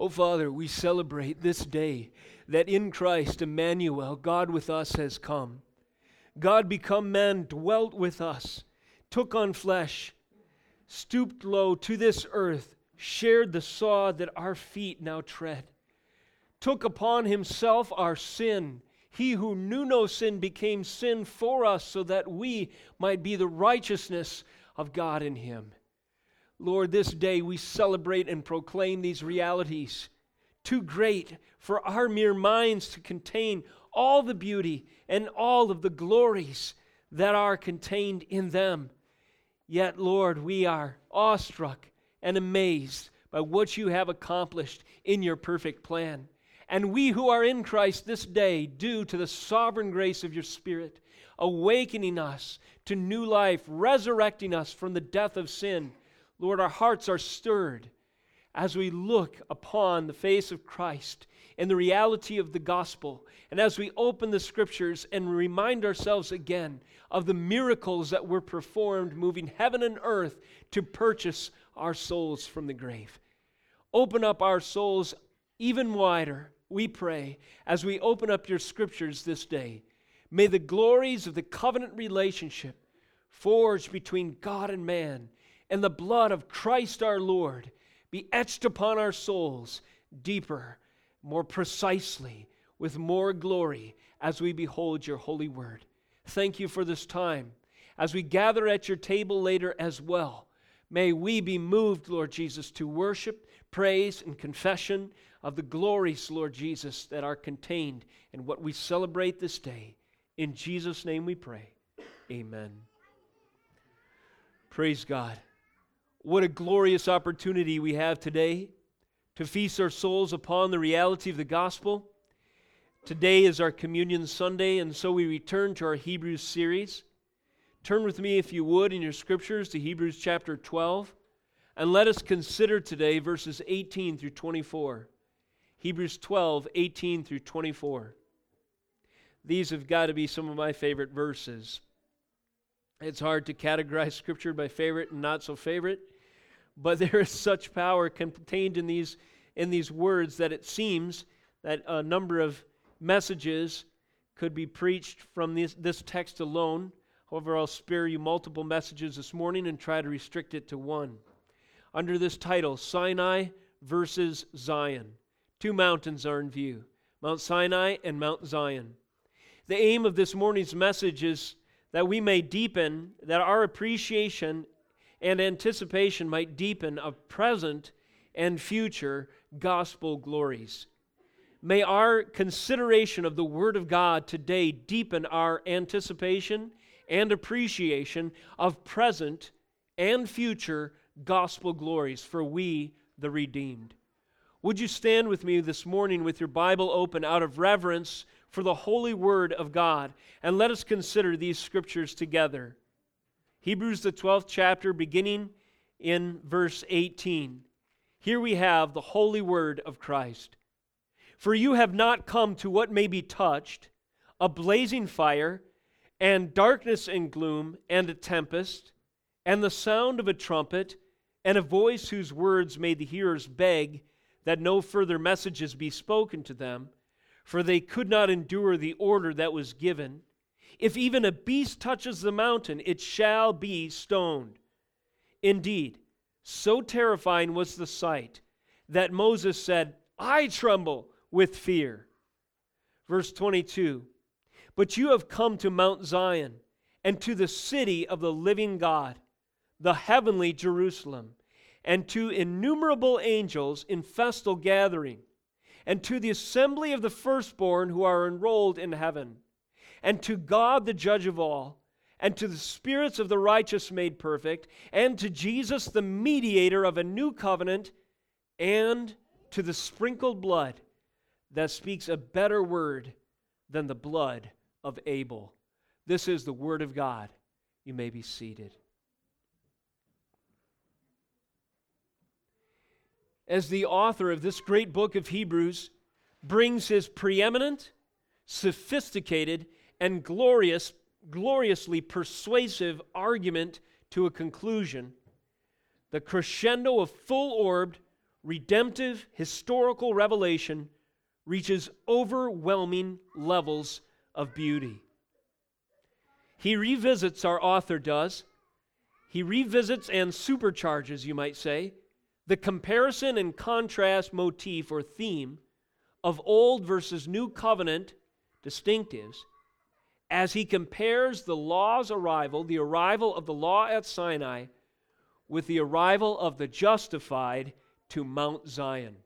Oh, Father, we celebrate this day that in Christ, Emmanuel, God with us, has come. God become man, dwelt with us, took on flesh, stooped low to this earth, shared the sod that our feet now tread, took upon himself our sin. He who knew no sin became sin for us so that we might be the righteousness of God in him. Lord, this day we celebrate and proclaim these realities, too great for our mere minds to contain all the beauty and all of the glories that are contained in them. Yet, Lord, we are awestruck and amazed by what you have accomplished in your perfect plan. And we who are in Christ this day, due to the sovereign grace of your Spirit, awakening us to new life, resurrecting us from the death of sin Lord, our hearts are stirred as we look upon the face of Christ and the reality of the gospel, and as we open the scriptures and remind ourselves again of the miracles that were performed, moving heaven and earth to purchase our souls from the grave. Open up our souls even wider, we pray, as we open up your scriptures this day. May the glories of the covenant relationship forged between God and man and the blood of Christ our Lord be etched upon our souls deeper, more precisely, with more glory as we behold your holy word. Thank you for this time. As we gather at your table later as well, may we be moved, Lord Jesus, to worship, praise, and confession of the glories, Lord Jesus, that are contained in what we celebrate this day. In Jesus' name we pray. Amen. Praise God. What a glorious opportunity we have today to feast our souls upon the reality of the gospel. Today is our Communion Sunday, and so we return to our Hebrews series. Turn with me, if you would, in your scriptures to Hebrews chapter 12, and let us consider today verses 18 through 24. Hebrews 12, 18 through 24. These have got to be some of my favorite verses. It's hard to categorize Scripture by favorite and not so favorite. But there is such power contained in these, in these words that it seems that a number of messages could be preached from this, this text alone. However, I'll spare you multiple messages this morning and try to restrict it to one. Under this title, Sinai versus Zion, two mountains are in view Mount Sinai and Mount Zion. The aim of this morning's message is that we may deepen that our appreciation and anticipation might deepen of present and future gospel glories. May our consideration of the Word of God today deepen our anticipation and appreciation of present and future gospel glories for we, the redeemed. Would you stand with me this morning with your Bible open out of reverence for the holy Word of God and let us consider these scriptures together. Hebrews, the 12th chapter, beginning in verse 18. Here we have the holy word of Christ. For you have not come to what may be touched, a blazing fire, and darkness and gloom, and a tempest, and the sound of a trumpet, and a voice whose words made the hearers beg that no further messages be spoken to them, for they could not endure the order that was given. If even a beast touches the mountain, it shall be stoned. Indeed, so terrifying was the sight that Moses said, I tremble with fear. Verse 22 But you have come to Mount Zion and to the city of the living God, the heavenly Jerusalem, and to innumerable angels in festal gathering, and to the assembly of the firstborn who are enrolled in heaven and to God, the judge of all, and to the spirits of the righteous made perfect, and to Jesus, the mediator of a new covenant, and to the sprinkled blood that speaks a better word than the blood of Abel. This is the word of God. You may be seated. As the author of this great book of Hebrews brings his preeminent, sophisticated, and glorious, gloriously persuasive argument to a conclusion, the crescendo of full orbed, redemptive historical revelation reaches overwhelming levels of beauty. He revisits, our author does, he revisits and supercharges, you might say, the comparison and contrast motif or theme of Old versus New Covenant distinctives as he compares the law's arrival, the arrival of the law at Sinai, with the arrival of the justified to Mount Zion.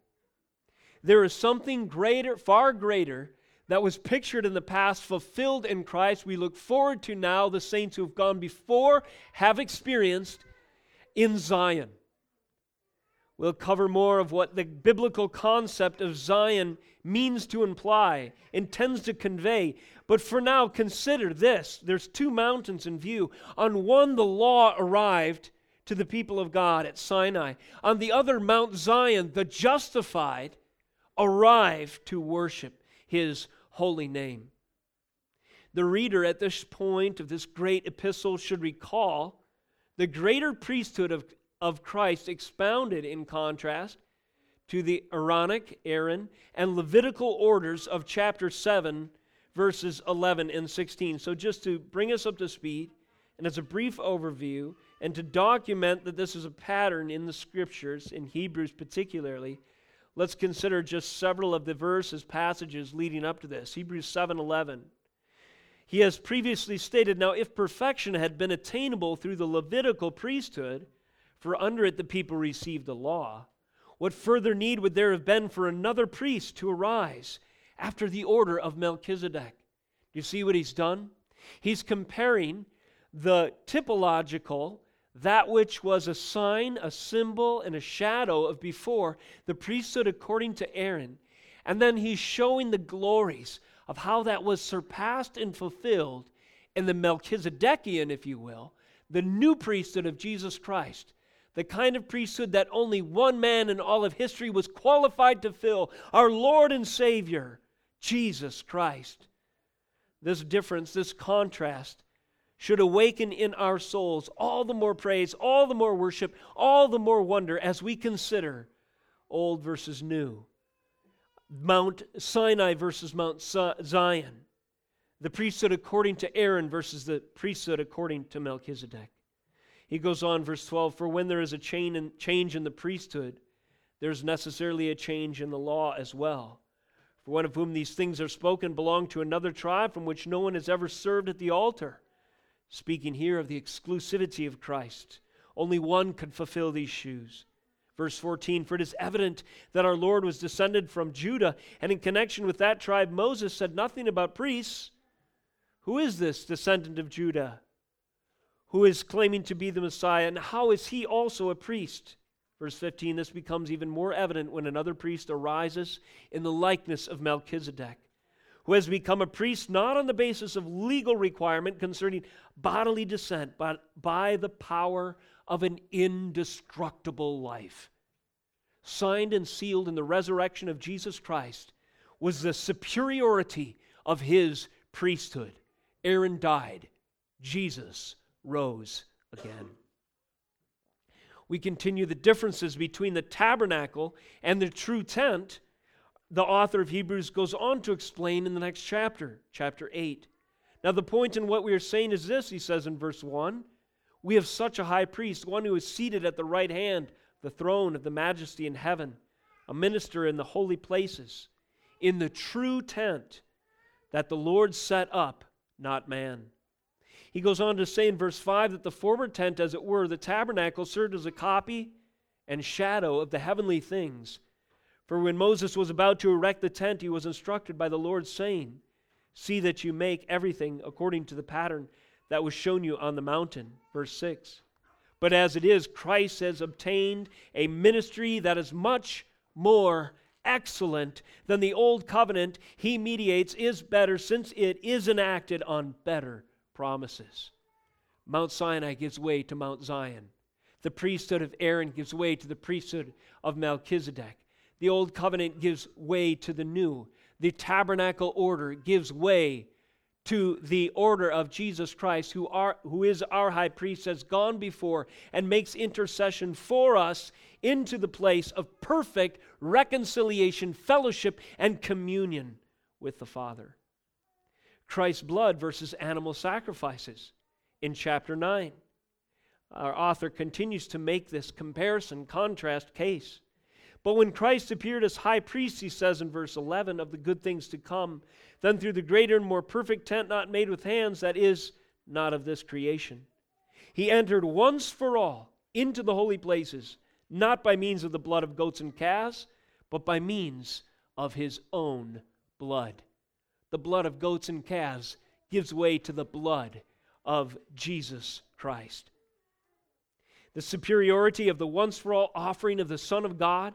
There is something greater, far greater, that was pictured in the past, fulfilled in Christ. We look forward to now the saints who have gone before have experienced in Zion. We'll cover more of what the biblical concept of Zion means to imply, intends to convey. But for now, consider this there's two mountains in view. On one, the law arrived to the people of God at Sinai, on the other, Mount Zion, the justified, arrived to worship his holy name. The reader at this point of this great epistle should recall the greater priesthood of, of Christ expounded in contrast to the Aaronic, Aaron, and Levitical orders of chapter 7, verses 11 and 16. So, just to bring us up to speed, and as a brief overview, and to document that this is a pattern in the scriptures, in Hebrews particularly, let's consider just several of the verses, passages leading up to this. Hebrews 7:11. He has previously stated, now if perfection had been attainable through the Levitical priesthood, for under it the people received the law, what further need would there have been for another priest to arise after the order of Melchizedek? Do you see what he's done? He's comparing the typological that which was a sign, a symbol, and a shadow of before the priesthood according to Aaron. And then he's showing the glories of how that was surpassed and fulfilled in the Melchizedekian, if you will, the new priesthood of Jesus Christ. The kind of priesthood that only one man in all of history was qualified to fill our Lord and Savior, Jesus Christ. This difference, this contrast, should awaken in our souls all the more praise, all the more worship, all the more wonder as we consider old versus new. Mount Sinai versus Mount Zion. The priesthood according to Aaron versus the priesthood according to Melchizedek. He goes on, verse 12 For when there is a change in the priesthood, there's necessarily a change in the law as well. For one of whom these things are spoken belonged to another tribe from which no one has ever served at the altar speaking here of the exclusivity of Christ. Only one could fulfill these shoes. Verse 14 For it is evident that our Lord was descended from Judah, and in connection with that tribe, Moses said nothing about priests. Who is this descendant of Judah who is claiming to be the Messiah, and how is he also a priest? Verse 15 This becomes even more evident when another priest arises in the likeness of Melchizedek who has become a priest not on the basis of legal requirement concerning bodily descent, but by the power of an indestructible life. Signed and sealed in the resurrection of Jesus Christ was the superiority of his priesthood. Aaron died, Jesus rose again. We continue the differences between the tabernacle and the true tent the author of Hebrews goes on to explain in the next chapter, chapter 8. Now, the point in what we are saying is this, he says in verse 1 We have such a high priest, one who is seated at the right hand, the throne of the majesty in heaven, a minister in the holy places, in the true tent that the Lord set up, not man. He goes on to say in verse 5 that the former tent, as it were, the tabernacle, served as a copy and shadow of the heavenly things for when Moses was about to erect the tent, he was instructed by the Lord, saying, See that you make everything according to the pattern that was shown you on the mountain. Verse 6. But as it is, Christ has obtained a ministry that is much more excellent than the old covenant he mediates is better since it is enacted on better promises. Mount Sinai gives way to Mount Zion. The priesthood of Aaron gives way to the priesthood of Melchizedek. The old covenant gives way to the new. The tabernacle order gives way to the order of Jesus Christ, who, are, who is our high priest, has gone before and makes intercession for us into the place of perfect reconciliation, fellowship, and communion with the Father. Christ's blood versus animal sacrifices in chapter 9. Our author continues to make this comparison, contrast case. But when Christ appeared as high priest, he says in verse 11, of the good things to come, then through the greater and more perfect tent not made with hands, that is, not of this creation, he entered once for all into the holy places, not by means of the blood of goats and calves, but by means of his own blood. The blood of goats and calves gives way to the blood of Jesus Christ. The superiority of the once for all offering of the Son of God,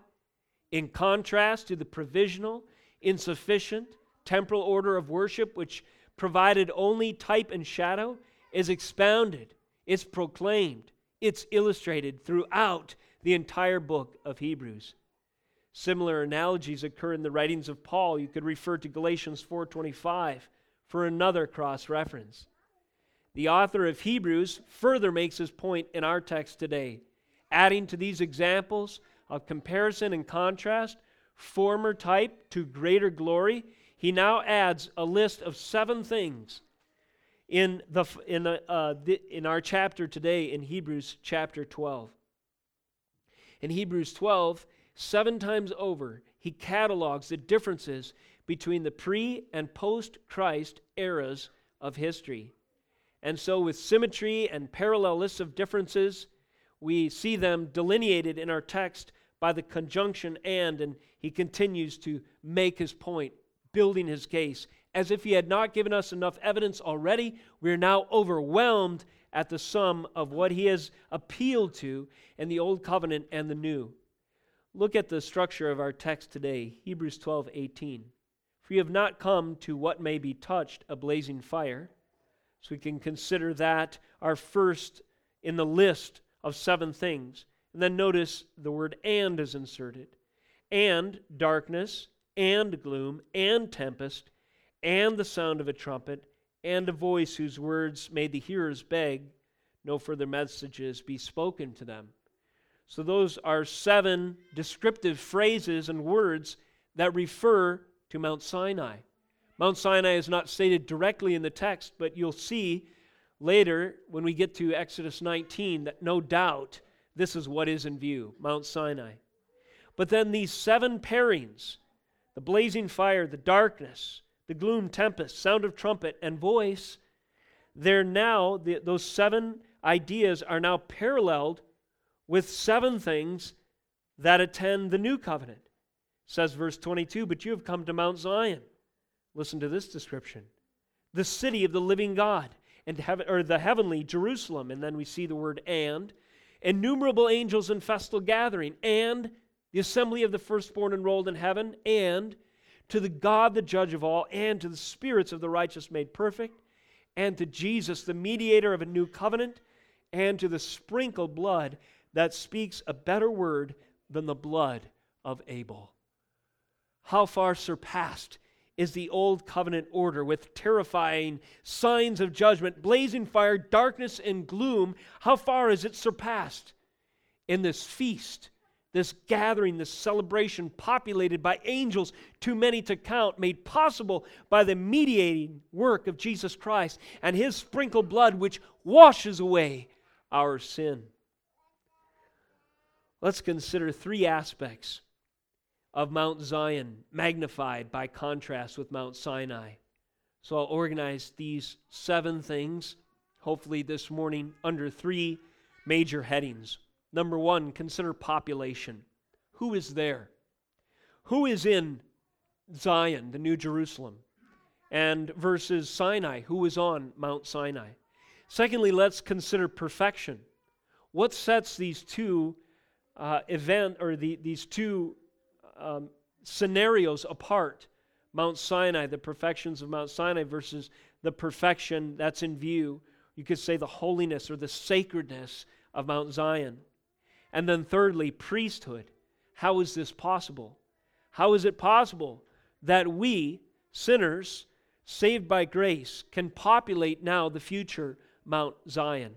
in contrast to the provisional, insufficient, temporal order of worship, which provided only type and shadow, is expounded, it's proclaimed, it's illustrated throughout the entire book of Hebrews. Similar analogies occur in the writings of Paul. You could refer to Galatians 4:25 for another cross reference. The author of Hebrews further makes his point in our text today, adding to these examples of comparison and contrast, former type to greater glory. He now adds a list of seven things in, the, in, the, uh, the, in our chapter today in Hebrews chapter 12. In Hebrews 12, seven times over, he catalogs the differences between the pre and post Christ eras of history. And so, with symmetry and parallel lists of differences, we see them delineated in our text by the conjunction and, and he continues to make his point, building his case. As if he had not given us enough evidence already, we are now overwhelmed at the sum of what he has appealed to in the Old Covenant and the New. Look at the structure of our text today, Hebrews 12 18. For you have not come to what may be touched, a blazing fire so we can consider that our first in the list of seven things. And then notice the word and is inserted. And darkness, and gloom, and tempest, and the sound of a trumpet, and a voice whose words made the hearers beg, no further messages be spoken to them. So, those are seven descriptive phrases and words that refer to Mount Sinai. Mount Sinai is not stated directly in the text, but you'll see later when we get to Exodus 19 that no doubt this is what is in view Mount Sinai. But then these seven pairings the blazing fire, the darkness, the gloom, tempest, sound of trumpet, and voice they're now, the, those seven ideas are now paralleled with seven things that attend the new covenant. Says verse 22 But you have come to Mount Zion Listen to this description the city of the living God, and heaven, or the heavenly Jerusalem. And then we see the word and. Innumerable angels in festal gathering, and the assembly of the firstborn enrolled in heaven, and to the God, the judge of all, and to the spirits of the righteous made perfect, and to Jesus, the mediator of a new covenant, and to the sprinkled blood that speaks a better word than the blood of Abel. How far surpassed is the old covenant order with terrifying signs of judgment, blazing fire, darkness, and gloom. How far is it surpassed in this feast, this gathering, this celebration populated by angels, too many to count, made possible by the mediating work of Jesus Christ and his sprinkled blood, which washes away our sin? Let's consider three aspects of Mount Zion, magnified by contrast with Mount Sinai. So I'll organize these seven things, hopefully this morning, under three major headings. Number one, consider population. Who is there? Who is in Zion, the New Jerusalem? And versus Sinai, who is on Mount Sinai? Secondly, let's consider perfection. What sets these two uh, event or the, these two um, scenarios apart Mount Sinai, the perfections of Mount Sinai versus the perfection that's in view. You could say the holiness or the sacredness of Mount Zion. And then, thirdly, priesthood. How is this possible? How is it possible that we, sinners, saved by grace, can populate now the future Mount Zion?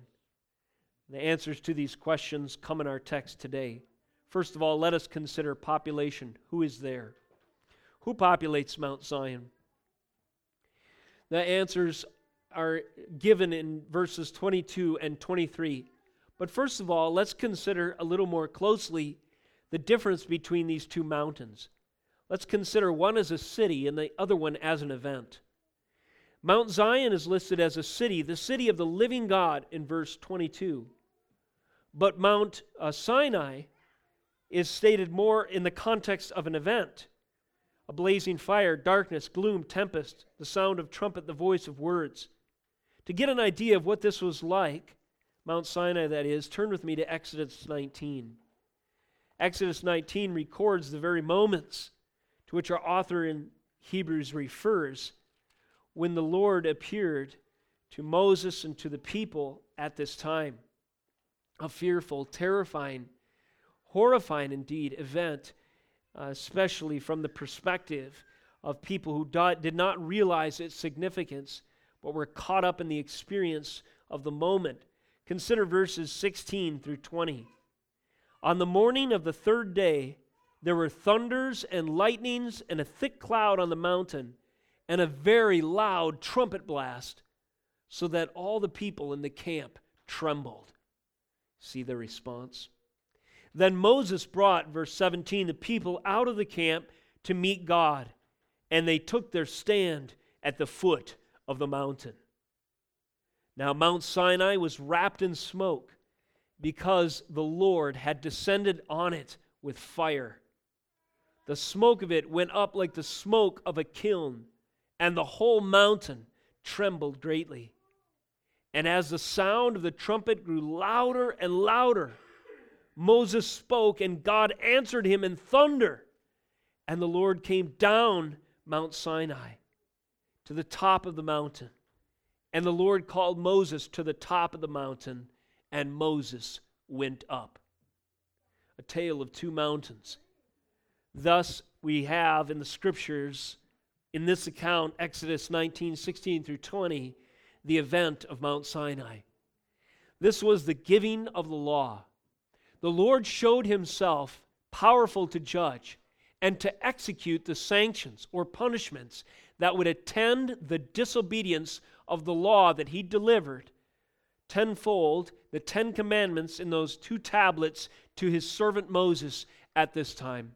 The answers to these questions come in our text today. First of all, let us consider population. Who is there? Who populates Mount Zion? The answers are given in verses 22 and 23. But first of all, let's consider a little more closely the difference between these two mountains. Let's consider one as a city and the other one as an event. Mount Zion is listed as a city, the city of the living God in verse 22. But Mount uh, Sinai is stated more in the context of an event a blazing fire, darkness, gloom, tempest, the sound of trumpet, the voice of words. To get an idea of what this was like, Mount Sinai, that is, turn with me to Exodus 19. Exodus 19 records the very moments to which our author in Hebrews refers when the Lord appeared to Moses and to the people at this time. A fearful, terrifying, horrifying indeed event, uh, especially from the perspective of people who did not realize its significance but were caught up in the experience of the moment. Consider verses 16 through 20. On the morning of the third day, there were thunders and lightnings and a thick cloud on the mountain and a very loud trumpet blast, so that all the people in the camp trembled. See the response? Then Moses brought, verse 17, the people out of the camp to meet God, and they took their stand at the foot of the mountain. Now, Mount Sinai was wrapped in smoke because the Lord had descended on it with fire. The smoke of it went up like the smoke of a kiln, and the whole mountain trembled greatly. And as the sound of the trumpet grew louder and louder, Moses spoke, and God answered him in thunder. And the Lord came down Mount Sinai to the top of the mountain. And the Lord called Moses to the top of the mountain, and Moses went up. A tale of two mountains. Thus, we have in the scriptures, in this account, Exodus 19 16 through 20, the event of Mount Sinai. This was the giving of the law. The Lord showed himself powerful to judge and to execute the sanctions or punishments that would attend the disobedience of the law that he delivered tenfold, the Ten Commandments in those two tablets to his servant Moses at this time.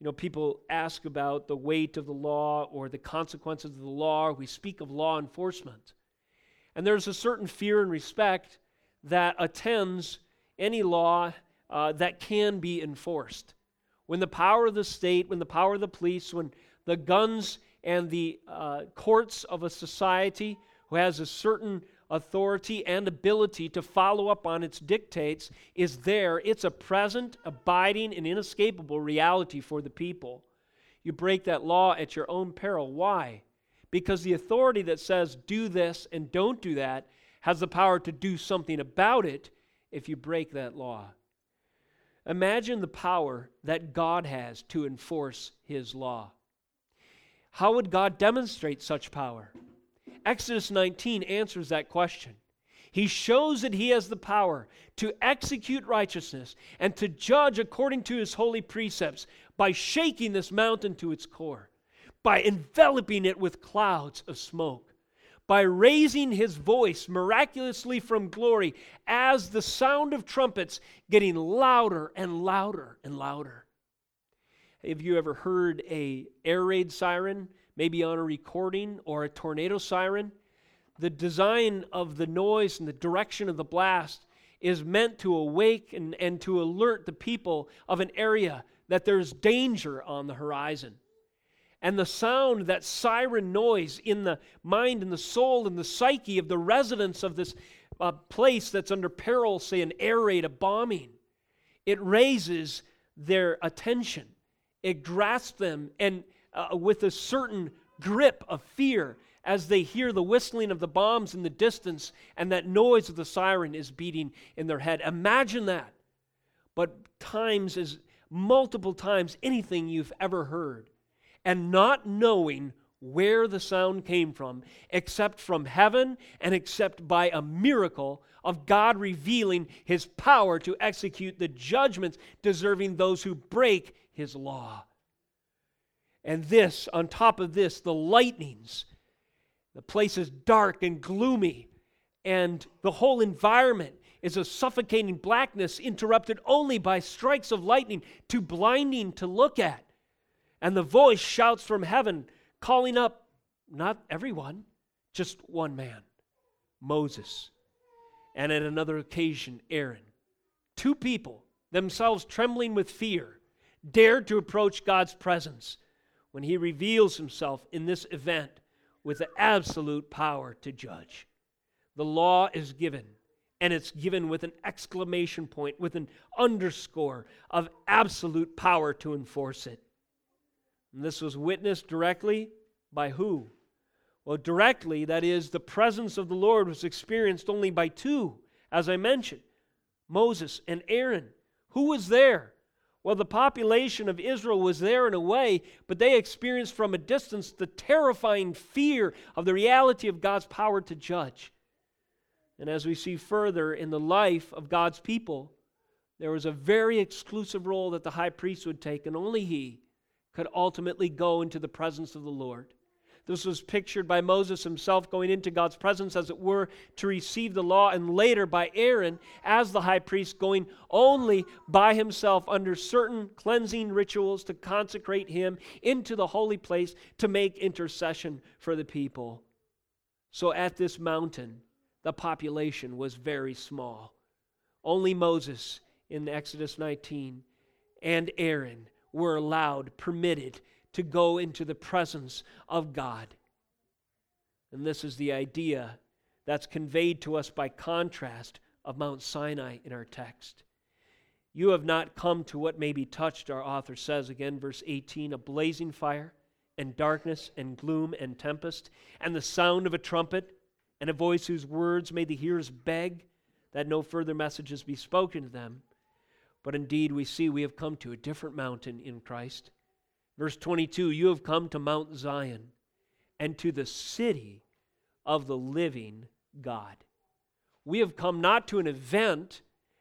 You know, people ask about the weight of the law or the consequences of the law. We speak of law enforcement. And there's a certain fear and respect that attends any law uh, that can be enforced. When the power of the state, when the power of the police, when the guns and the uh, courts of a society who has a certain authority and ability to follow up on its dictates is there. It's a present, abiding, and inescapable reality for the people. You break that law at your own peril. Why? Because the authority that says do this and don't do that has the power to do something about it if you break that law. Imagine the power that God has to enforce his law. How would God demonstrate such power? Exodus 19 answers that question. He shows that he has the power to execute righteousness and to judge according to his holy precepts by shaking this mountain to its core, by enveloping it with clouds of smoke, by raising his voice miraculously from glory as the sound of trumpets getting louder and louder and louder. Have you ever heard a air raid siren? Maybe on a recording or a tornado siren. The design of the noise and the direction of the blast is meant to awake and, and to alert the people of an area that there's danger on the horizon. And the sound, that siren noise in the mind and the soul and the psyche of the residents of this uh, place that's under peril, say an air raid, a bombing, it raises their attention. It grasps them and uh, with a certain grip of fear as they hear the whistling of the bombs in the distance and that noise of the siren is beating in their head. Imagine that. But times is multiple times anything you've ever heard. And not knowing where the sound came from, except from heaven and except by a miracle of God revealing his power to execute the judgments deserving those who break his law. And this, on top of this, the lightnings, the place is dark and gloomy, and the whole environment is a suffocating blackness interrupted only by strikes of lightning, too blinding to look at. And the voice shouts from heaven, calling up not everyone, just one man, Moses. And at another occasion, Aaron. Two people, themselves trembling with fear, dared to approach God's presence when he reveals himself in this event with the absolute power to judge. The law is given, and it's given with an exclamation point, with an underscore of absolute power to enforce it. And this was witnessed directly by who? Well, directly, that is, the presence of the Lord was experienced only by two, as I mentioned Moses and Aaron. Who was there? Well, the population of Israel was there in a way, but they experienced from a distance the terrifying fear of the reality of God's power to judge. And as we see further in the life of God's people, there was a very exclusive role that the high priest would take, and only he could ultimately go into the presence of the Lord. This was pictured by Moses himself going into God's presence, as it were, to receive the law, and later by Aaron as the high priest going only by himself under certain cleansing rituals to consecrate him into the holy place to make intercession for the people. So at this mountain, the population was very small. Only Moses in Exodus 19 and Aaron were allowed, permitted to go into the presence of God. And this is the idea that's conveyed to us by contrast of Mount Sinai in our text. You have not come to what may be touched, our author says again, verse 18 a blazing fire, and darkness, and gloom, and tempest, and the sound of a trumpet, and a voice whose words made the hearers beg that no further messages be spoken to them. But indeed, we see we have come to a different mountain in Christ. Verse 22 You have come to Mount Zion and to the city of the living God. We have come not to an event,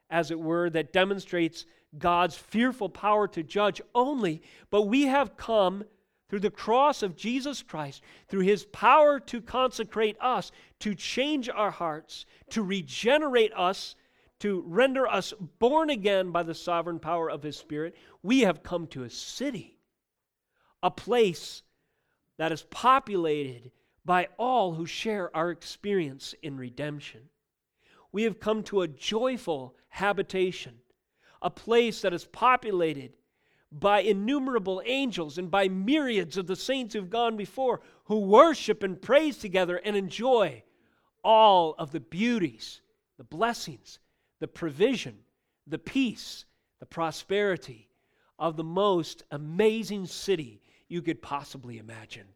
as it were, that demonstrates God's fearful power to judge only, but we have come through the cross of Jesus Christ, through his power to consecrate us, to change our hearts, to regenerate us, to render us born again by the sovereign power of his Spirit. We have come to a city a place that is populated by all who share our experience in redemption. We have come to a joyful habitation, a place that is populated by innumerable angels and by myriads of the saints who've gone before, who worship and praise together and enjoy all of the beauties, the blessings, the provision, the peace, the prosperity of the most amazing city you could possibly imagine.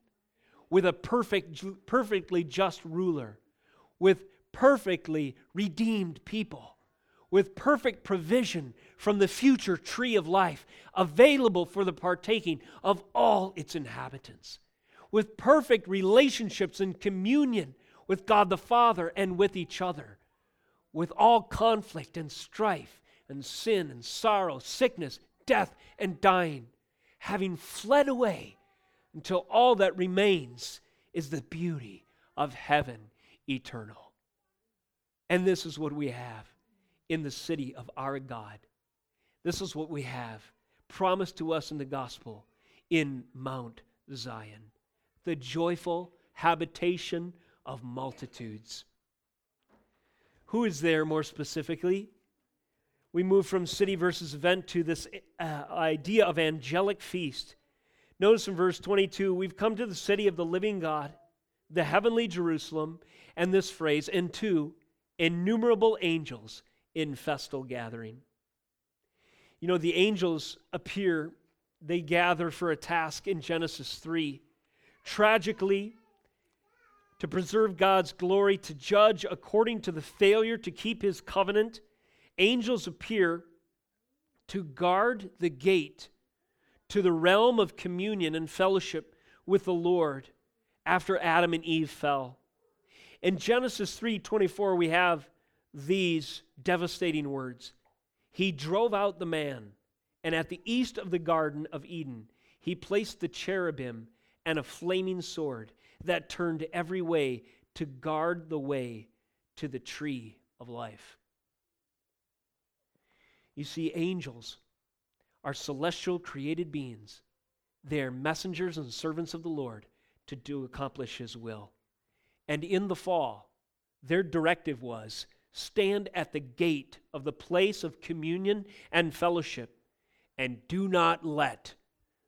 With a perfect, perfectly just ruler, with perfectly redeemed people, with perfect provision from the future tree of life available for the partaking of all its inhabitants, with perfect relationships and communion with God the Father and with each other, with all conflict and strife and sin and sorrow, sickness, death, and dying having fled away until all that remains is the beauty of heaven eternal. And this is what we have in the city of our God. This is what we have promised to us in the gospel in Mount Zion, the joyful habitation of multitudes. Who is there more specifically? We move from city versus event to this uh, idea of angelic feast. Notice in verse 22 we've come to the city of the living God, the heavenly Jerusalem, and this phrase, and two, innumerable angels in festal gathering. You know, the angels appear, they gather for a task in Genesis 3. Tragically, to preserve God's glory, to judge according to the failure to keep his covenant angels appear to guard the gate to the realm of communion and fellowship with the Lord after Adam and Eve fell. In Genesis 3:24 we have these devastating words. He drove out the man, and at the east of the garden of Eden he placed the cherubim and a flaming sword that turned every way to guard the way to the tree of life. You see, angels are celestial created beings. They are messengers and servants of the Lord to do accomplish his will. And in the fall, their directive was stand at the gate of the place of communion and fellowship and do not let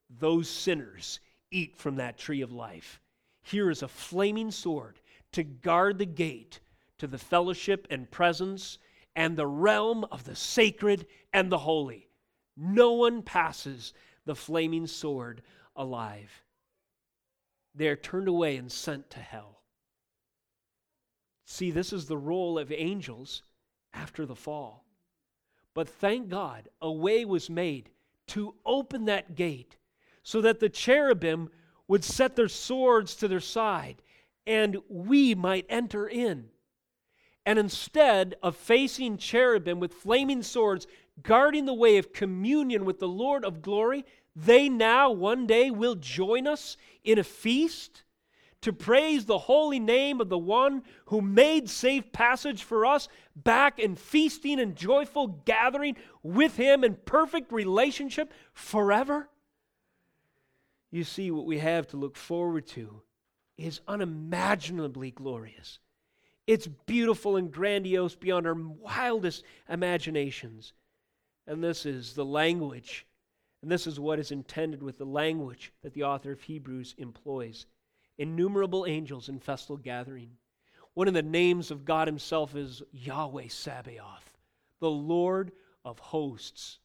those sinners eat from that tree of life. Here is a flaming sword to guard the gate to the fellowship and presence and the realm of the sacred and the holy. No one passes the flaming sword alive. They are turned away and sent to hell. See, this is the role of angels after the fall. But thank God, a way was made to open that gate so that the cherubim would set their swords to their side and we might enter in. And instead of facing cherubim with flaming swords guarding the way of communion with the Lord of glory, they now one day will join us in a feast to praise the holy name of the one who made safe passage for us back in feasting and joyful gathering with him in perfect relationship forever. You see, what we have to look forward to is unimaginably glorious. It's beautiful and grandiose beyond our wildest imaginations. And this is the language, and this is what is intended with the language that the author of Hebrews employs innumerable angels in festal gathering. One of the names of God Himself is Yahweh Sabaoth, the Lord of hosts.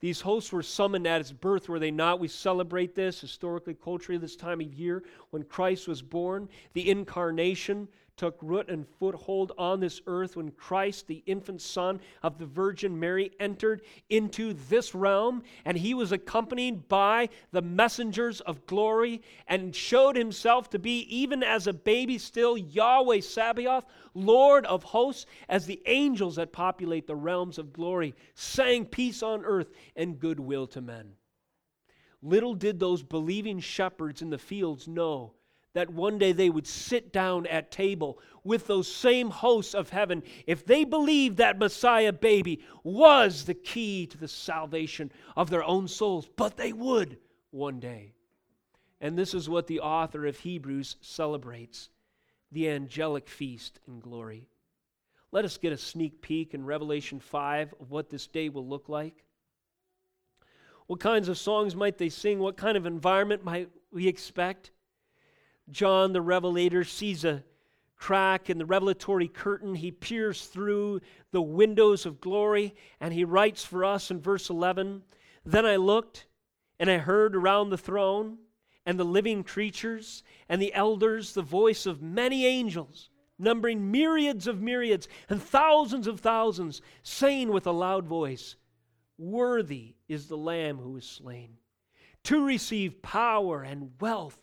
These hosts were summoned at his birth, were they not? We celebrate this historically, culturally, this time of year when Christ was born. The incarnation took root and foothold on this earth when Christ, the infant Son of the Virgin Mary, entered into this realm, and he was accompanied by the messengers of glory and showed himself to be, even as a baby, still Yahweh Sabaoth, Lord of hosts, as the angels that populate the realms of glory sang peace on earth and goodwill to men. Little did those believing shepherds in the fields know that one day they would sit down at table with those same hosts of heaven if they believed that Messiah baby was the key to the salvation of their own souls. But they would one day. And this is what the author of Hebrews celebrates the angelic feast in glory. Let us get a sneak peek in Revelation 5 of what this day will look like. What kinds of songs might they sing? What kind of environment might we expect? John the Revelator sees a crack in the revelatory curtain. He peers through the windows of glory and he writes for us in verse 11 Then I looked and I heard around the throne and the living creatures and the elders the voice of many angels, numbering myriads of myriads and thousands of thousands, saying with a loud voice, Worthy is the Lamb who is slain to receive power and wealth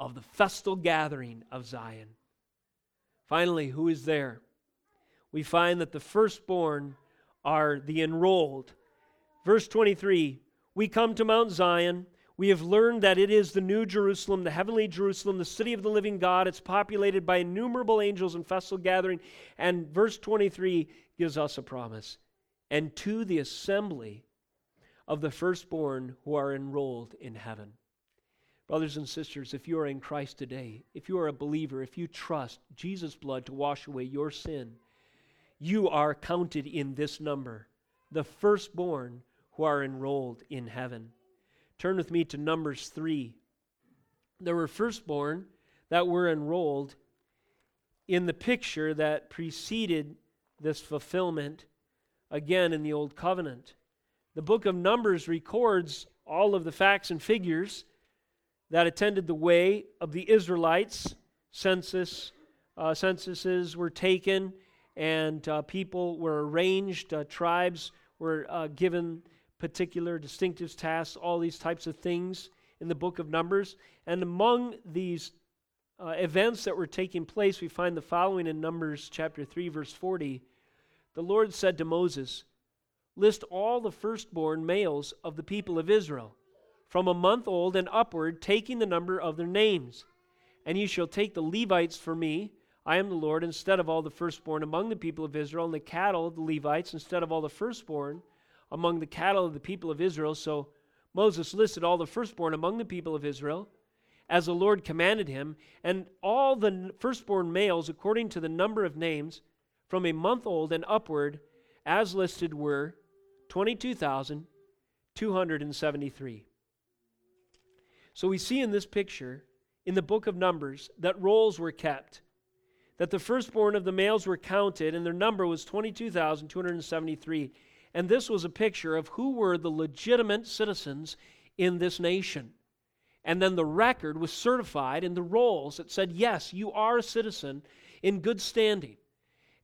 of the festal gathering of Zion. Finally, who is there? We find that the firstborn are the enrolled. Verse 23 We come to Mount Zion. We have learned that it is the new Jerusalem, the heavenly Jerusalem, the city of the living God. It's populated by innumerable angels in festal gathering. And verse 23 gives us a promise. And to the assembly of the firstborn who are enrolled in heaven. Brothers and sisters, if you are in Christ today, if you are a believer, if you trust Jesus' blood to wash away your sin, you are counted in this number, the firstborn who are enrolled in heaven. Turn with me to Numbers 3. There were firstborn that were enrolled in the picture that preceded this fulfillment again in the Old Covenant. The book of Numbers records all of the facts and figures that attended the way of the Israelites. Census, uh, censuses were taken, and uh, people were arranged. Uh, tribes were uh, given particular distinctive tasks. All these types of things in the book of Numbers. And among these uh, events that were taking place, we find the following in Numbers chapter 3, verse 40. The Lord said to Moses, List all the firstborn males of the people of Israel, from a month old and upward, taking the number of their names. And you shall take the Levites for me. I am the Lord, instead of all the firstborn among the people of Israel, and the cattle of the Levites, instead of all the firstborn among the cattle of the people of Israel. So Moses listed all the firstborn among the people of Israel as the Lord commanded him, and all the firstborn males according to the number of names from a month old and upward, as listed, were 22,273. So we see in this picture, in the book of Numbers, that rolls were kept, that the firstborn of the males were counted, and their number was 22,273. And this was a picture of who were the legitimate citizens in this nation. And then the record was certified in the rolls that said, yes, you are a citizen in good standing.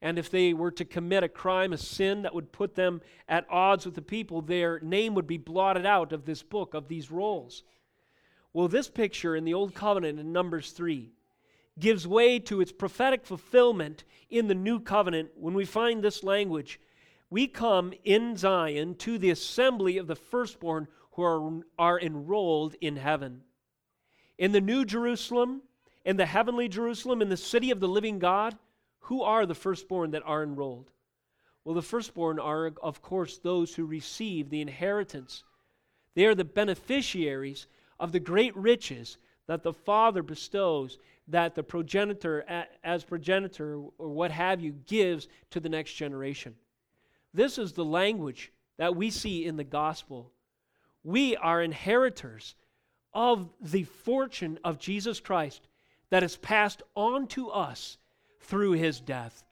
And if they were to commit a crime, a sin that would put them at odds with the people, their name would be blotted out of this book, of these rolls. Well, this picture in the Old Covenant in Numbers 3 gives way to its prophetic fulfillment in the New Covenant when we find this language we come in Zion to the assembly of the firstborn who are, are enrolled in heaven. In the New Jerusalem, in the heavenly Jerusalem, in the city of the living God, who are the firstborn that are enrolled? Well, the firstborn are, of course, those who receive the inheritance. They are the beneficiaries of the great riches that the Father bestows, that the progenitor, as progenitor or what have you, gives to the next generation. This is the language that we see in the gospel. We are inheritors of the fortune of Jesus Christ that is passed on to us through his death.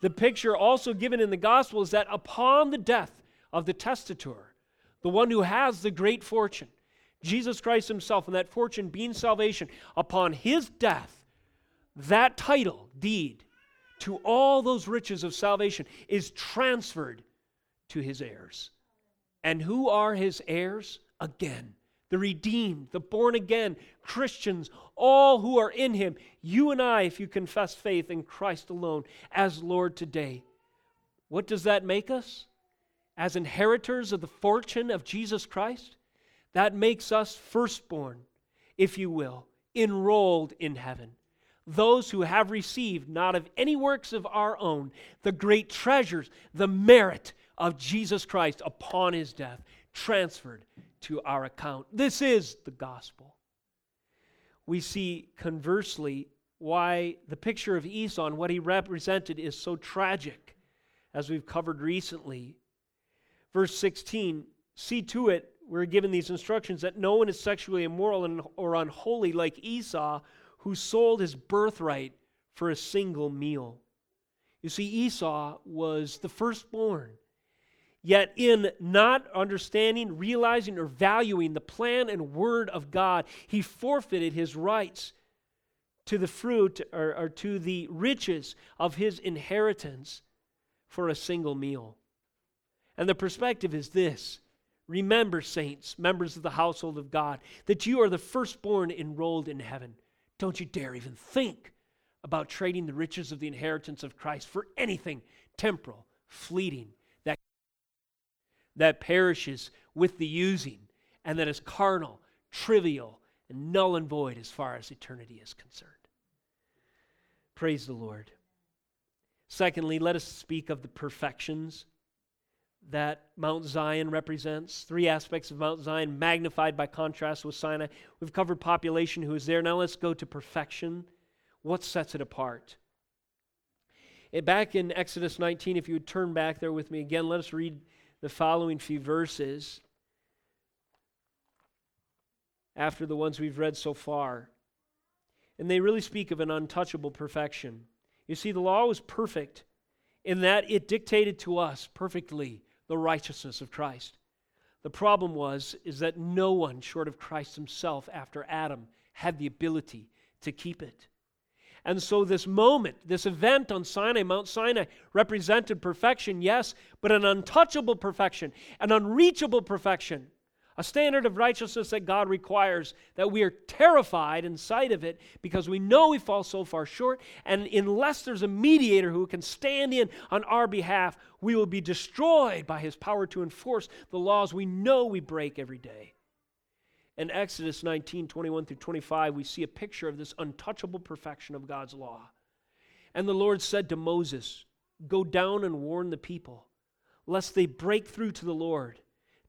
The picture also given in the gospel is that upon the death of the testator, the one who has the great fortune, Jesus Christ himself, and that fortune being salvation, upon his death, that title, deed, to all those riches of salvation is transferred to his heirs. And who are his heirs? Again, the redeemed, the born again, Christians, all who are in him. You and I, if you confess faith in Christ alone as Lord today. What does that make us? As inheritors of the fortune of Jesus Christ? That makes us firstborn, if you will, enrolled in heaven those who have received, not of any works of our own, the great treasures, the merit of Jesus Christ upon his death, transferred to our account. This is the gospel. We see conversely why the picture of Esau and what he represented is so tragic, as we've covered recently. Verse 16 see to it, we're given these instructions that no one is sexually immoral and, or unholy like Esau who sold his birthright for a single meal. You see, Esau was the firstborn. Yet, in not understanding, realizing, or valuing the plan and word of God, he forfeited his rights to the fruit or, or, to the riches of his inheritance for a single meal. And the perspective is this Remember, saints, members of the household of God, that you are the firstborn enrolled in heaven. Don't you dare even think about trading the riches of the inheritance of Christ for anything temporal, fleeting, that, that perishes with the using, and that is carnal, trivial, and null and void as far as eternity is concerned. Praise the Lord. Secondly, let us speak of the perfections that Mount Zion represents. Three aspects of Mount Zion, magnified by contrast with Sinai. We've covered population who is there. Now let's go to perfection. What sets it apart? It, eh, back in Exodus 19, if you would turn back there with me again, let us read the following few verses after the ones we've read so far. And they really speak of an untouchable perfection. You see, the law was perfect in that it dictated to us perfectly the righteousness of Christ. The problem was is that no one short of Christ himself after Adam had the ability to keep it. And so, this moment, this event on Sinai, Mount Sinai, represented perfection, yes, but an untouchable perfection, an unreachable perfection a standard of righteousness that God requires, that we are terrified in sight of it because we know we fall so far short. And unless there's a mediator who can stand in on our behalf, we will be destroyed by his power to enforce the laws we know we break every day. In Exodus 19 21 through 25, we see a picture of this untouchable perfection of God's law. And the Lord said to Moses, Go down and warn the people, lest they break through to the Lord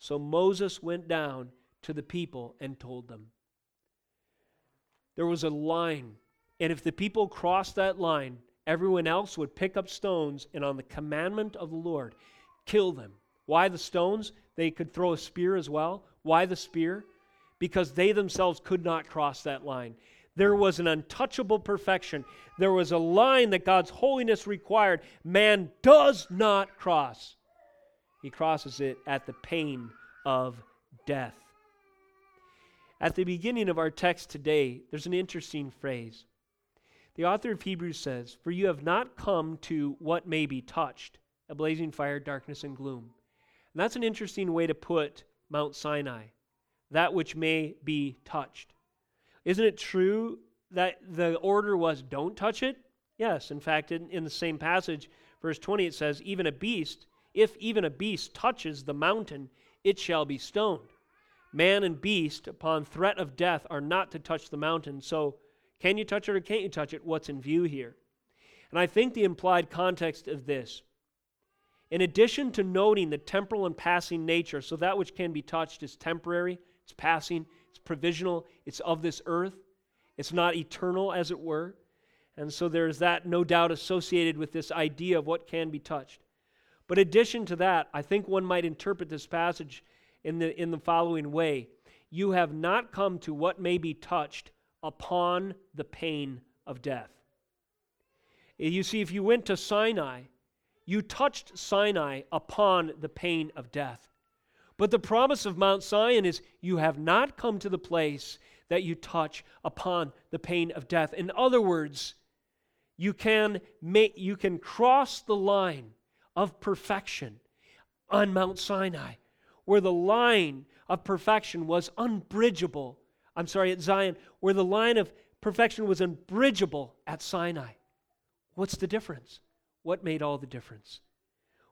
So Moses went down to the people and told them. There was a line, and if the people crossed that line, everyone else would pick up stones and, on the commandment of the Lord, kill them. Why the stones? They could throw a spear as well. Why the spear? Because they themselves could not cross that line. There was an untouchable perfection. There was a line that God's holiness required. Man does not cross. He crosses it at the pain of death. At the beginning of our text today, there's an interesting phrase. The author of Hebrews says, For you have not come to what may be touched, a blazing fire, darkness, and gloom. And that's an interesting way to put Mount Sinai, that which may be touched. Isn't it true that the order was don't touch it? Yes. In fact, in, in the same passage, verse 20, it says, Even a beast if even a beast touches the mountain, it shall be stoned. Man and beast, upon threat of death, are not to touch the mountain. So, can you touch it or can't you touch it? What's in view here? And I think the implied context of this, in addition to noting the temporal and passing nature, so that which can be touched is temporary, it's passing, it's provisional, it's of this earth, it's not eternal, as it were. And so there's that, no doubt, associated with this idea of what can be touched. But addition to that, I think one might interpret this passage in the, in the following way You have not come to what may be touched upon the pain of death. You see, if you went to Sinai, you touched Sinai upon the pain of death. But the promise of Mount Zion is you have not come to the place that you touch upon the pain of death. In other words, you can make you can cross the line of perfection on Mount Sinai, where the line of perfection was unbridgeable. I'm sorry, at Zion, where the line of perfection was unbridgeable at Sinai. What's the difference? What made all the difference?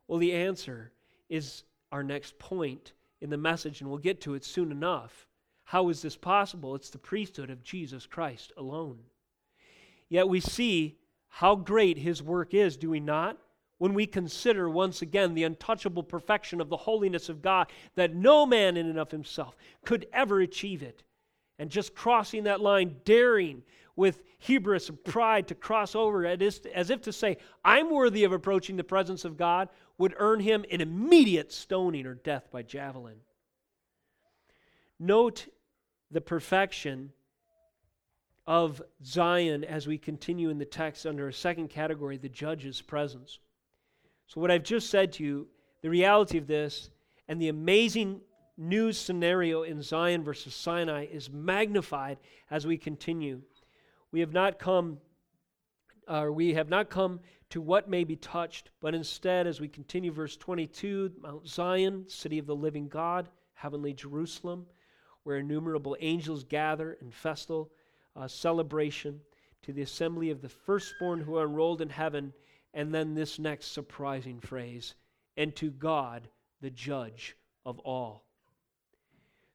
Well, the answer is our next point in the message, and we'll get to it soon enough. How is this possible? It's the priesthood of Jesus Christ alone. Yet we see how great his work is, do we not? When we consider once again the untouchable perfection of the holiness of God, that no man in and of himself could ever achieve it. And just crossing that line, daring with hubris and pride to cross over as if to say, I'm worthy of approaching the presence of God, would earn him an immediate stoning or death by javelin. Note the perfection of Zion as we continue in the text under a second category, the judge's presence. So, what I've just said to you, the reality of this and the amazing news scenario in Zion versus Sinai is magnified as we continue. We have not come, or we have not come to what may be touched, but instead, as we continue, verse 22, Mount Zion, city of the living God, heavenly Jerusalem, where innumerable angels gather in festal uh, celebration to the assembly of the firstborn who are enrolled in heaven and then this next surprising phrase, and to God, the judge of all.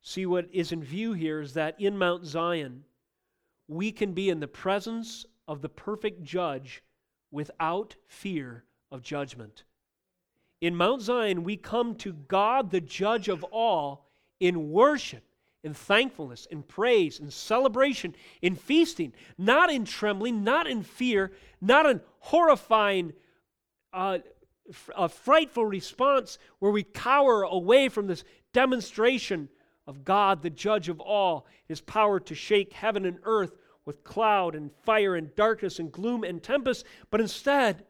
See, what is in view here is that in Mount Zion, we can be in the presence of the perfect judge without fear of judgment. In Mount Zion, we come to God, the judge of all, in worship, in thankfulness, in praise, in celebration, in feasting, not in trembling, not in fear, not in horrifying, uh, a frightful response where we cower away from this demonstration of God, the judge of all, his power to shake heaven and earth with cloud and fire and darkness and gloom and tempest. But instead,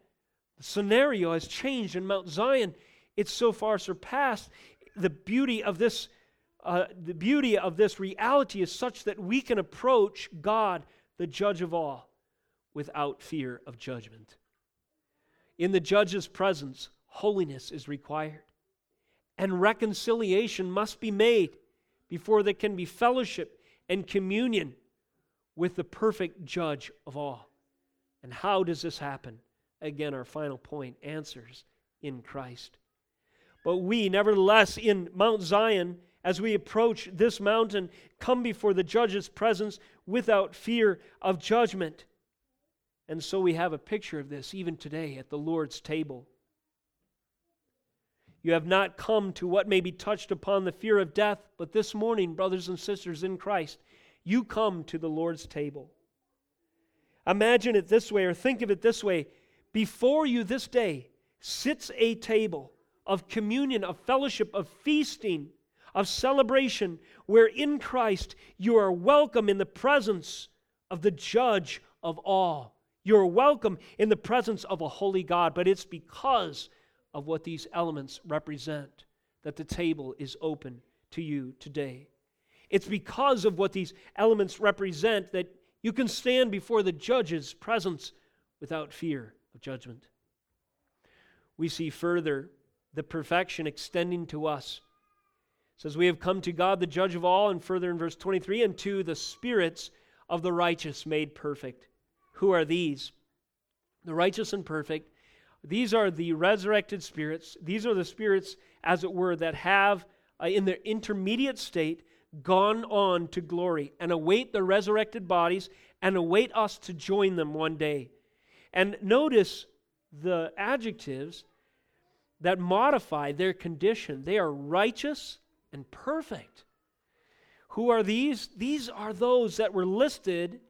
the scenario has changed in Mount Zion. It's so far surpassed. The beauty of this, uh, the beauty of this reality is such that we can approach God, the judge of all, without fear of judgment. In the judge's presence, holiness is required, and reconciliation must be made before there can be fellowship and communion with the perfect judge of all. And how does this happen? Again, our final point answers in Christ. But we, nevertheless, in Mount Zion, as we approach this mountain, come before the judge's presence without fear of judgment. And so we have a picture of this even today at the Lord's table. You have not come to what may be touched upon the fear of death, but this morning, brothers and sisters in Christ, you come to the Lord's table. Imagine it this way, or think of it this way before you this day sits a table of communion, of fellowship, of feasting, of celebration, where in Christ you are welcome in the presence of the judge of all. You're welcome in the presence of a holy God, but it's because of what these elements represent that the table is open to you today. It's because of what these elements represent that you can stand before the judge's presence without fear of judgment. We see further the perfection extending to us. Says, We have come to God, the judge of all, and further in verse 23, and to the spirits of the righteous made perfect. Who are these? The righteous and perfect. These are the resurrected spirits. These are the spirits, as it were, that have, uh, in their intermediate state, gone on to glory and await the resurrected bodies and await us to join them one day. And notice the adjectives that modify their condition. They are righteous and perfect. Who are these? These are those that were listed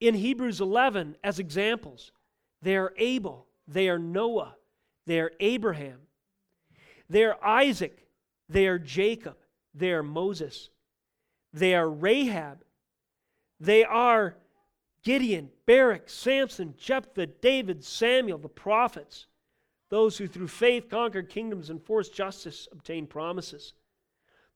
in Hebrews 11 as examples. They are Abel, they are Noah, they are Abraham, they are Isaac, they are Jacob, they are Moses, they are Rahab, they are Gideon, Barak, Samson, Jephthah, David, Samuel, the prophets, those who through faith conquered kingdoms and forced justice obtained promises,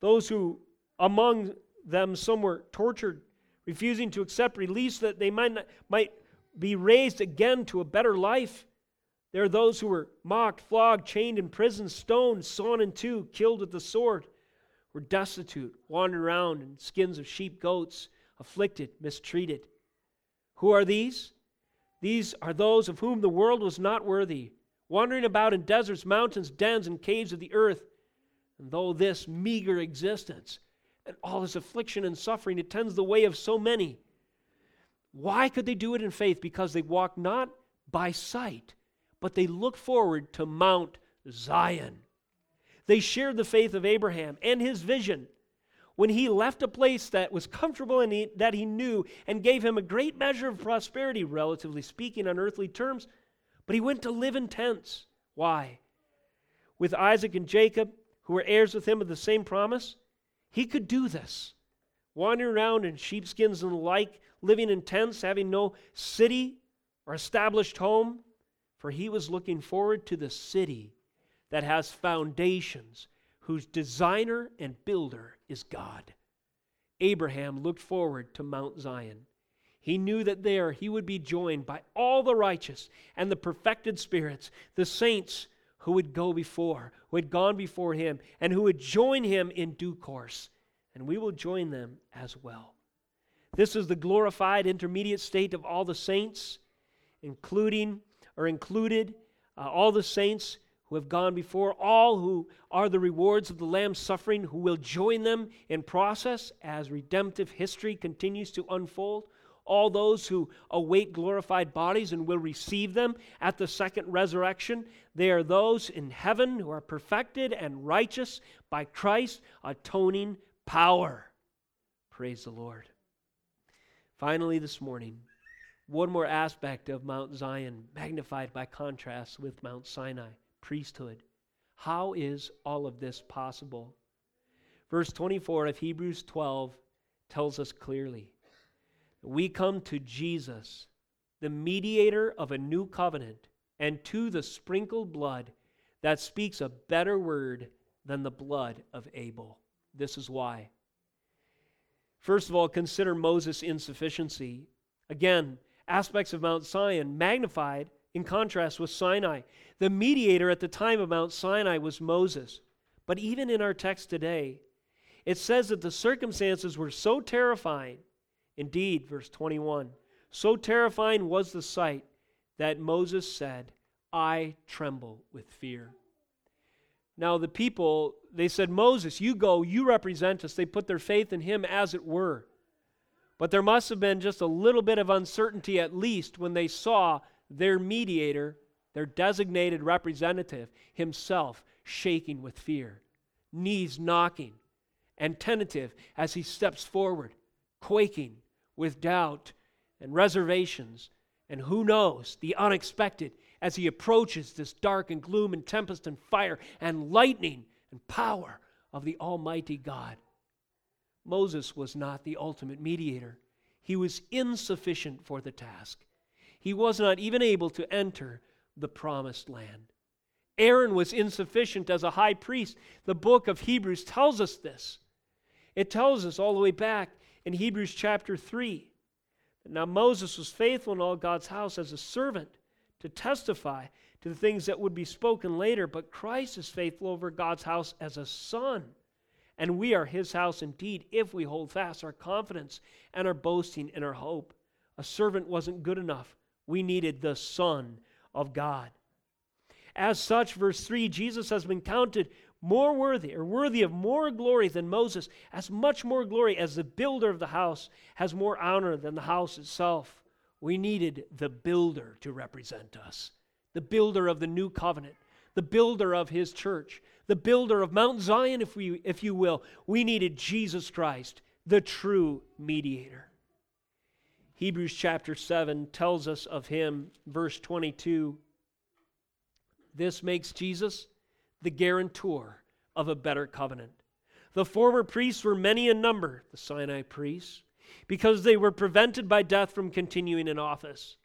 those who among them some were tortured, refusing to accept release that they might, not, might be raised again to a better life. There are those who were mocked, flogged, chained in prison, stoned, sawn in two, killed with the sword, were destitute, wandered around in skins of sheep, goats, afflicted, mistreated. Who are these? These are those of whom the world was not worthy, wandering about in deserts, mountains, dens, and caves of the earth. And though this meager existence and all this affliction and suffering attends the way of so many, why could they do it in faith? Because they walk not by sight, but they look forward to Mount Zion. They shared the faith of Abraham and his vision when he left a place that was comfortable and he, that he knew and gave him a great measure of prosperity, relatively speaking, on earthly terms, but he went to live in tents. Why? With Isaac and Jacob, who were heirs with him of the same promise, he could do this. Wandering around in sheepskins and the like, living in tents, having no city or established home, for he was looking forward to the city that has foundations whose designer and builder is God. Abraham looked forward to Mount Zion. He knew that there he would be joined by all the righteous and the perfected spirits, the saints who would go before, who had gone before him, and who would join him in due course. And we will join them as well. This is the glorified intermediate state of all the saints, including or included uh, all the saints who have gone before, all who are the rewards of the Lamb's suffering, who will join them in process as redemptive history continues to unfold, all those who await glorified bodies and will receive them at the second resurrection. They are those in heaven who are perfected and righteous by Christ's atoning power. Praise the Lord. Finally, this morning, one more aspect of Mount Zion, magnified by contrast with Mount Sinai priesthood. How is all of this possible? Verse 24 of Hebrews 12 tells us clearly we come to Jesus, the mediator of a new covenant, and to the sprinkled blood that speaks a better word than the blood of Abel. This is why. First of all, consider Moses' insufficiency. Again, aspects of Mount Zion magnified in contrast with Sinai. The mediator at the time of Mount Sinai was Moses. But even in our text today, it says that the circumstances were so terrifying Indeed, verse 21 so terrifying was the sight that Moses said, I tremble with fear. Now, the people, they said, Moses, you go, you represent us. They put their faith in him as it were. But there must have been just a little bit of uncertainty, at least, when they saw their mediator, their designated representative, himself shaking with fear, knees knocking, and tentative as he steps forward, quaking with doubt and reservations, and who knows, the unexpected as he approaches this dark and gloom and tempest and fire and lightning and power of the Almighty God. Moses was not the ultimate mediator. He was insufficient for the task. He was not even able to enter the promised land. Aaron was insufficient as a high priest. The book of Hebrews tells us this. It tells us all the way back in Hebrews chapter 3. Now, Moses was faithful in all God's house as a servant to testify to the things that would be spoken later, but Christ is faithful over God's house as a son. And we are his house indeed if we hold fast our confidence and our boasting in our hope. A servant wasn't good enough. We needed the Son of God. As such, verse 3 Jesus has been counted more worthy or worthy of more glory than Moses, as much more glory as the builder of the house has more honor than the house itself. We needed the builder to represent us, the builder of the new covenant, the builder of his church, the builder of Mount Zion, if, we, if you will. We needed Jesus Christ, the true mediator. Hebrews chapter 7 tells us of him, verse 22. This makes Jesus the guarantor of a better covenant. The former priests were many in number, the Sinai priests, because they were prevented by death from continuing in office.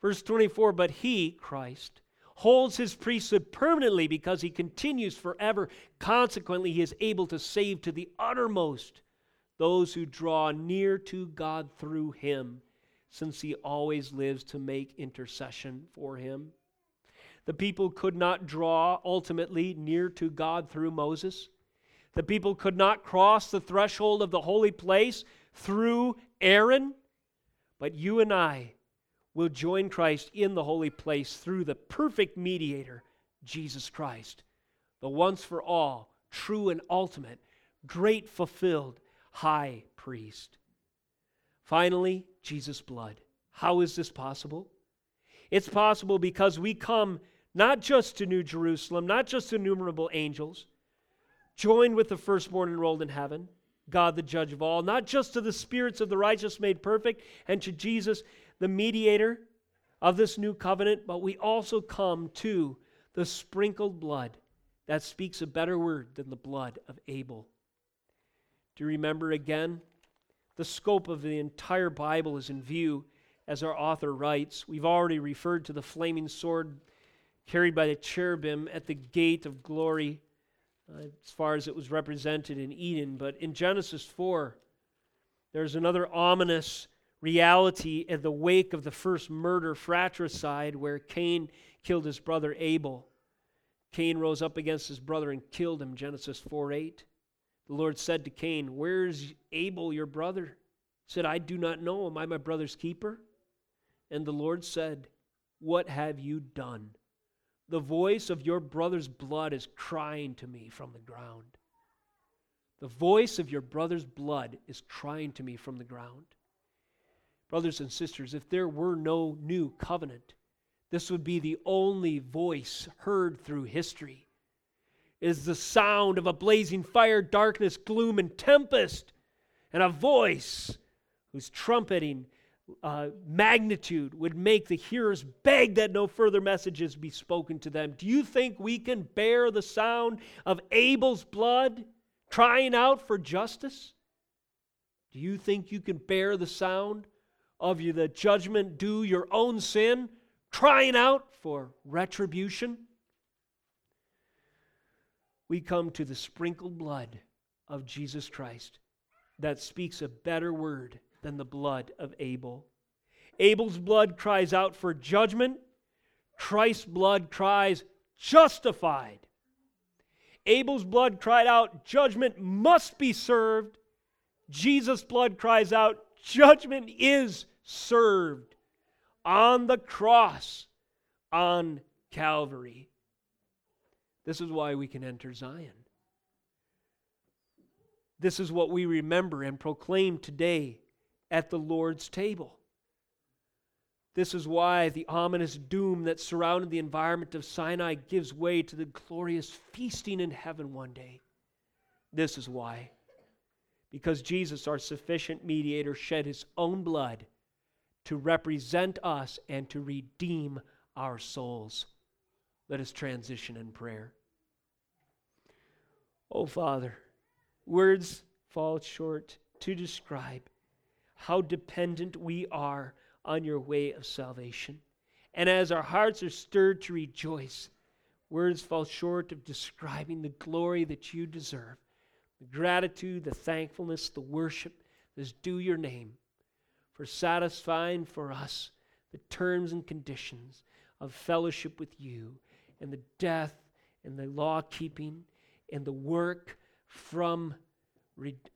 Verse 24 But he, Christ, holds his priesthood permanently because he continues forever. Consequently, he is able to save to the uttermost those who draw near to God through him, since he always lives to make intercession for him. The people could not draw ultimately near to God through Moses. The people could not cross the threshold of the holy place through Aaron. But you and I will join Christ in the holy place through the perfect mediator, Jesus Christ, the once for all, true and ultimate, great fulfilled high priest. Finally, Jesus' blood. How is this possible? It's possible because we come not just to New Jerusalem, not just to innumerable angels, joined with the firstborn enrolled in heaven, God the judge of all, not just to the spirits of the righteous made perfect, and to Jesus, the mediator of this new covenant, but we also come to the sprinkled blood that speaks a better word than the blood of Abel. Do you remember again? The scope of the entire Bible is in view as our author writes. We've already referred to the flaming sword carried by the cherubim at the gate of glory, uh, as far as it was represented in Eden. But in Genesis 4, there's another ominous reality in the wake of the first murder fratricide where Cain killed his brother Abel. Cain rose up against his brother and killed him, Genesis 4 8. The Lord said to Cain, Where is Abel, your brother? He said, I do not know. Am I my brother's keeper? And the Lord said, What have you done? The voice of your brother's blood is crying to me from the ground. The voice of your brother's blood is crying to me from the ground. Brothers and sisters, if there were no new covenant, this would be the only voice heard through history. Is the sound of a blazing fire, darkness, gloom, and tempest, and a voice whose trumpeting uh, magnitude would make the hearers beg that no further messages be spoken to them. Do you think we can bear the sound of Abel's blood crying out for justice? Do you think you can bear the sound of you, the judgment due your own sin crying out for retribution? We come to the sprinkled blood of Jesus Christ that speaks a better word than the blood of Abel. Abel's blood cries out for judgment, Christ's blood cries justified. Abel's blood cried out, Judgment must be served. Jesus' blood cries out, Judgment is served on the cross on Calvary. This is why we can enter Zion. This is what we remember and proclaim today at the Lord's table. This is why the ominous doom that surrounded the environment of Sinai gives way to the glorious feasting in heaven one day. This is why. Because Jesus, our sufficient mediator, shed his own blood to represent us and to redeem our souls. Let us transition in prayer. Oh, Father, words fall short to describe how dependent we are on your way of salvation. And as our hearts are stirred to rejoice, words fall short of describing the glory that you deserve, the gratitude, the thankfulness, the worship that is due your name for satisfying for us the terms and conditions of fellowship with you and the death and the law keeping and the work from,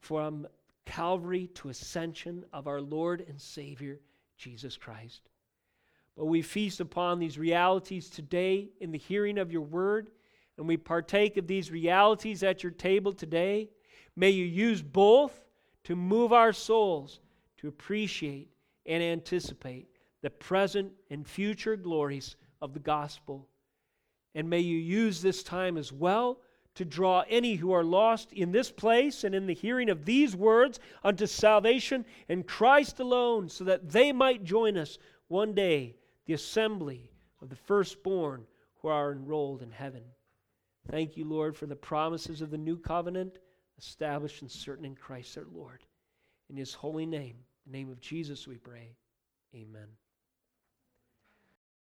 from Calvary to ascension of our Lord and Savior, Jesus Christ. But we feast upon these realities today in the hearing of your word, and we partake of these realities at your table today. May you use both to move our souls to appreciate and anticipate the present and future glories of the gospel. And may you use this time as well to draw any who are lost in this place and in the hearing of these words unto salvation in Christ alone, so that they might join us one day, the assembly of the firstborn who are enrolled in heaven. Thank you, Lord, for the promises of the new covenant established and certain in Christ our Lord. In his holy name, the name of Jesus, we pray. Amen.